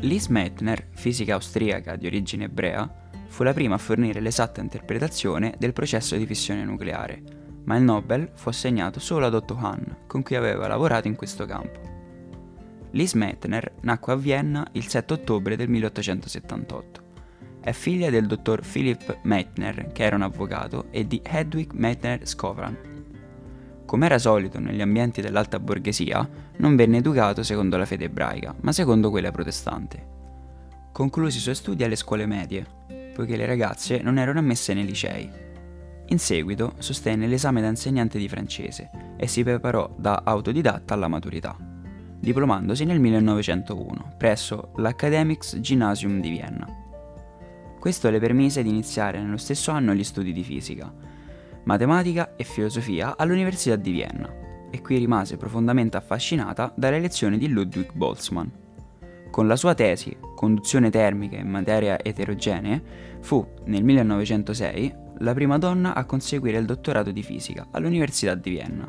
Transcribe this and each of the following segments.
Lise Meitner, fisica austriaca di origine ebrea, fu la prima a fornire l'esatta interpretazione del processo di fissione nucleare, ma il Nobel fu assegnato solo ad Otto Hahn, con cui aveva lavorato in questo campo. Lise Meitner nacque a Vienna il 7 ottobre del 1878. È figlia del dottor Philipp Meitner, che era un avvocato, e di Hedwig Meitner Skovran. Come era solito negli ambienti dell'alta borghesia, non venne educato secondo la fede ebraica, ma secondo quella protestante. Concluse i suoi studi alle scuole medie, poiché le ragazze non erano ammesse nei licei. In seguito sostenne l'esame da insegnante di francese e si preparò da autodidatta alla maturità, diplomandosi nel 1901 presso l'Academics Gymnasium di Vienna. Questo le permise di iniziare nello stesso anno gli studi di fisica, matematica e filosofia all'Università di Vienna e qui rimase profondamente affascinata dalle lezioni di Ludwig Boltzmann. Con la sua tesi Conduzione termica in materia eterogenee fu, nel 1906, la prima donna a conseguire il dottorato di fisica all'Università di Vienna.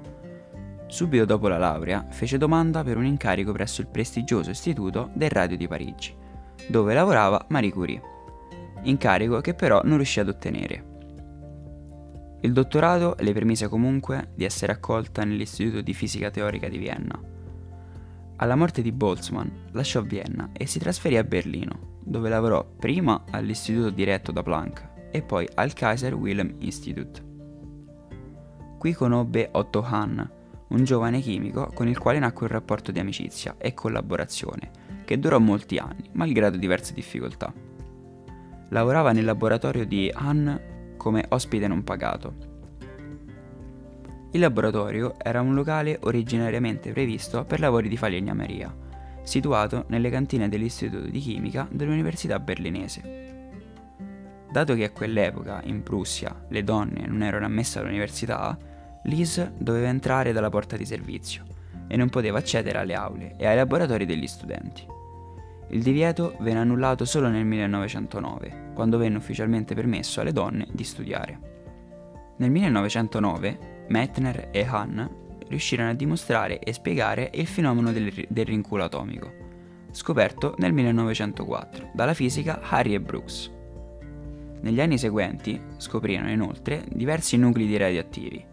Subito dopo la laurea fece domanda per un incarico presso il prestigioso Istituto del Radio di Parigi, dove lavorava Marie Curie incarico che però non riuscì ad ottenere. Il dottorato le permise comunque di essere accolta nell'Istituto di Fisica Teorica di Vienna. Alla morte di Boltzmann lasciò Vienna e si trasferì a Berlino, dove lavorò prima all'istituto diretto da Planck e poi al Kaiser Wilhelm Institute. Qui conobbe Otto Hahn, un giovane chimico con il quale nacque un rapporto di amicizia e collaborazione che durò molti anni, malgrado diverse difficoltà lavorava nel laboratorio di Han come ospite non pagato. Il laboratorio era un locale originariamente previsto per lavori di falegnameria, situato nelle cantine dell'Istituto di Chimica dell'Università berlinese. Dato che a quell'epoca, in Prussia, le donne non erano ammesse all'università, Lise doveva entrare dalla porta di servizio e non poteva accedere alle aule e ai laboratori degli studenti. Il divieto venne annullato solo nel 1909, quando venne ufficialmente permesso alle donne di studiare. Nel 1909 Meitner e Hahn riuscirono a dimostrare e spiegare il fenomeno del, del rinculo atomico, scoperto nel 1904 dalla fisica Harry Brooks. Negli anni seguenti scoprirono inoltre diversi nuclei di radioattivi.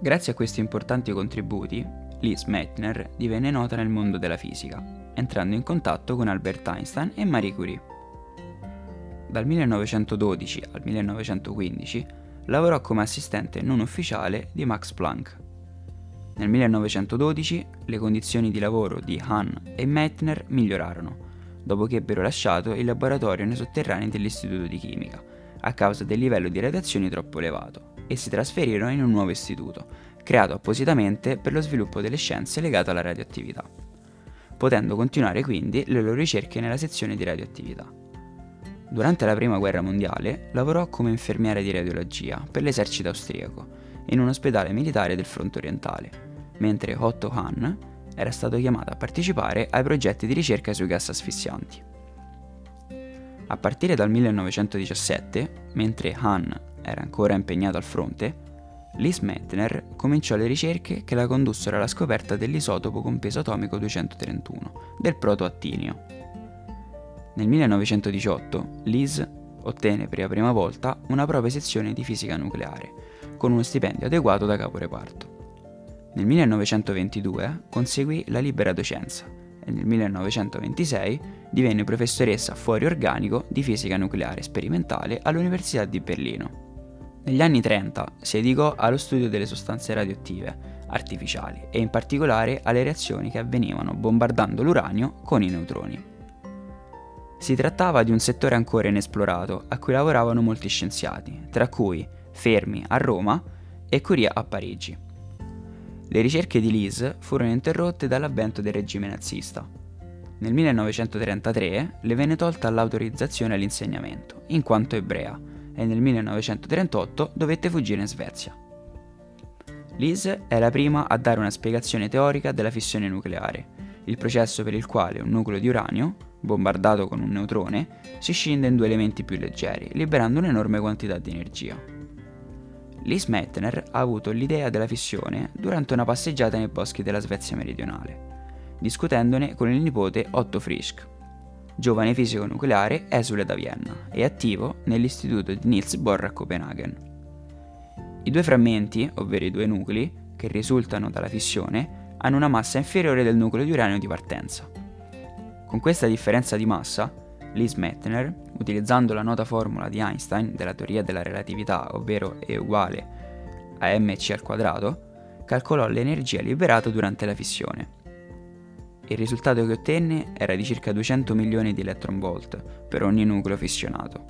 Grazie a questi importanti contributi, Lise Meitner divenne nota nel mondo della fisica entrando in contatto con Albert Einstein e Marie Curie. Dal 1912 al 1915 lavorò come assistente non ufficiale di Max Planck. Nel 1912 le condizioni di lavoro di Hahn e Meitner migliorarono, dopo che ebbero lasciato il laboratorio nei sotterranei dell'Istituto di Chimica, a causa del livello di radiazioni troppo elevato, e si trasferirono in un nuovo istituto, creato appositamente per lo sviluppo delle scienze legate alla radioattività potendo continuare quindi le loro ricerche nella sezione di radioattività. Durante la Prima Guerra Mondiale lavorò come infermiera di radiologia per l'esercito austriaco in un ospedale militare del fronte orientale, mentre Otto Hahn era stato chiamato a partecipare ai progetti di ricerca sui gas asfissianti. A partire dal 1917, mentre Hahn era ancora impegnato al fronte, Lise Meitner cominciò le ricerche che la condussero alla scoperta dell'isotopo con peso atomico 231, del protoattinio. Nel 1918 Lise ottenne per la prima volta una propria sezione di fisica nucleare, con uno stipendio adeguato da caporeparto. Nel 1922 conseguì la libera docenza e nel 1926 divenne professoressa fuori organico di fisica nucleare sperimentale all'Università di Berlino. Negli anni 30 si dedicò allo studio delle sostanze radioattive artificiali e in particolare alle reazioni che avvenivano bombardando l'uranio con i neutroni. Si trattava di un settore ancora inesplorato a cui lavoravano molti scienziati, tra cui Fermi a Roma e Curie a Parigi. Le ricerche di Lise furono interrotte dall'avvento del regime nazista. Nel 1933 le venne tolta l'autorizzazione all'insegnamento, in quanto ebrea, e nel 1938 dovette fuggire in Svezia. Lise è la prima a dare una spiegazione teorica della fissione nucleare, il processo per il quale un nucleo di uranio, bombardato con un neutrone, si scinde in due elementi più leggeri, liberando un'enorme quantità di energia. Lise Meitner ha avuto l'idea della fissione durante una passeggiata nei boschi della Svezia meridionale, discutendone con il nipote Otto Frisch. Giovane fisico nucleare esule da Vienna e attivo nell'istituto di Niels Bohr a Copenaghen. I due frammenti, ovvero i due nuclei, che risultano dalla fissione, hanno una massa inferiore del nucleo di uranio di partenza. Con questa differenza di massa, Lise Meitner, utilizzando la nota formula di Einstein della teoria della relatività, ovvero E uguale a mc al quadrato, calcolò l'energia liberata durante la fissione. Il risultato che ottenne era di circa 200 milioni di electronvolt per ogni nucleo fissionato.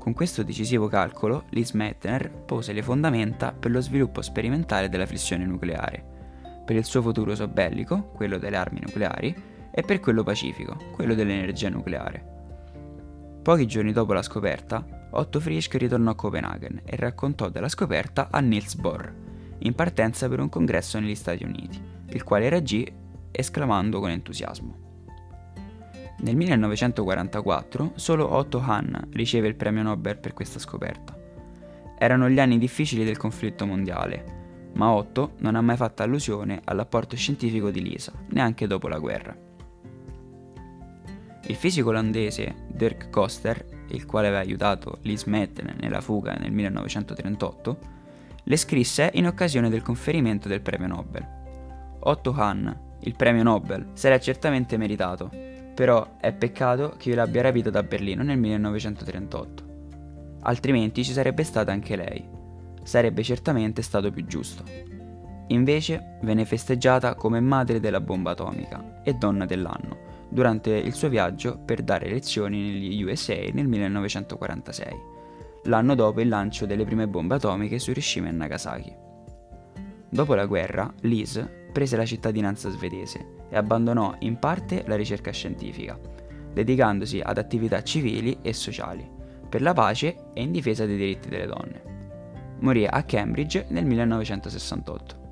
Con questo decisivo calcolo, Lise Meitner pose le fondamenta per lo sviluppo sperimentale della fissione nucleare, per il suo futuro uso bellico, quello delle armi nucleari, e per quello pacifico, quello dell'energia nucleare. Pochi giorni dopo la scoperta, Otto Frisch ritornò a Copenaghen e raccontò della scoperta a Niels Bohr, in partenza per un congresso negli Stati Uniti, il quale reagì esclamando con entusiasmo. Nel 1944 solo Otto Hahn riceve il premio Nobel per questa scoperta. Erano gli anni difficili del conflitto mondiale, ma Otto non ha mai fatto allusione all'apporto scientifico di Lisa, neanche dopo la guerra. Il fisico olandese Dirk Koster il quale aveva aiutato Lise Meitner nella fuga nel 1938, le scrisse in occasione del conferimento del premio Nobel. Otto Hahn, il premio Nobel, sarà certamente meritato, però è peccato che io l'abbia rapito da Berlino nel 1938. Altrimenti ci sarebbe stata anche lei. Sarebbe certamente stato più giusto. Invece venne festeggiata come madre della bomba atomica e donna dell'anno, durante il suo viaggio per dare lezioni negli USA nel 1946, l'anno dopo il lancio delle prime bombe atomiche su Hiroshima e Nagasaki. Dopo la guerra, Liz prese la cittadinanza svedese e abbandonò in parte la ricerca scientifica, dedicandosi ad attività civili e sociali, per la pace e in difesa dei diritti delle donne. Morì a Cambridge nel 1968.